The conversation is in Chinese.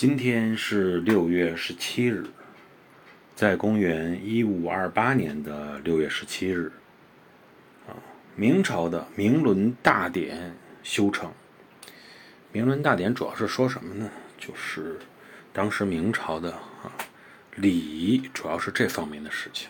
今天是六月十七日在公元一五二八年的六月十七日。啊明朝的明伦大典修成。明伦大典主要是说什么呢？就是当时明朝的啊礼仪主要是这方面的事情。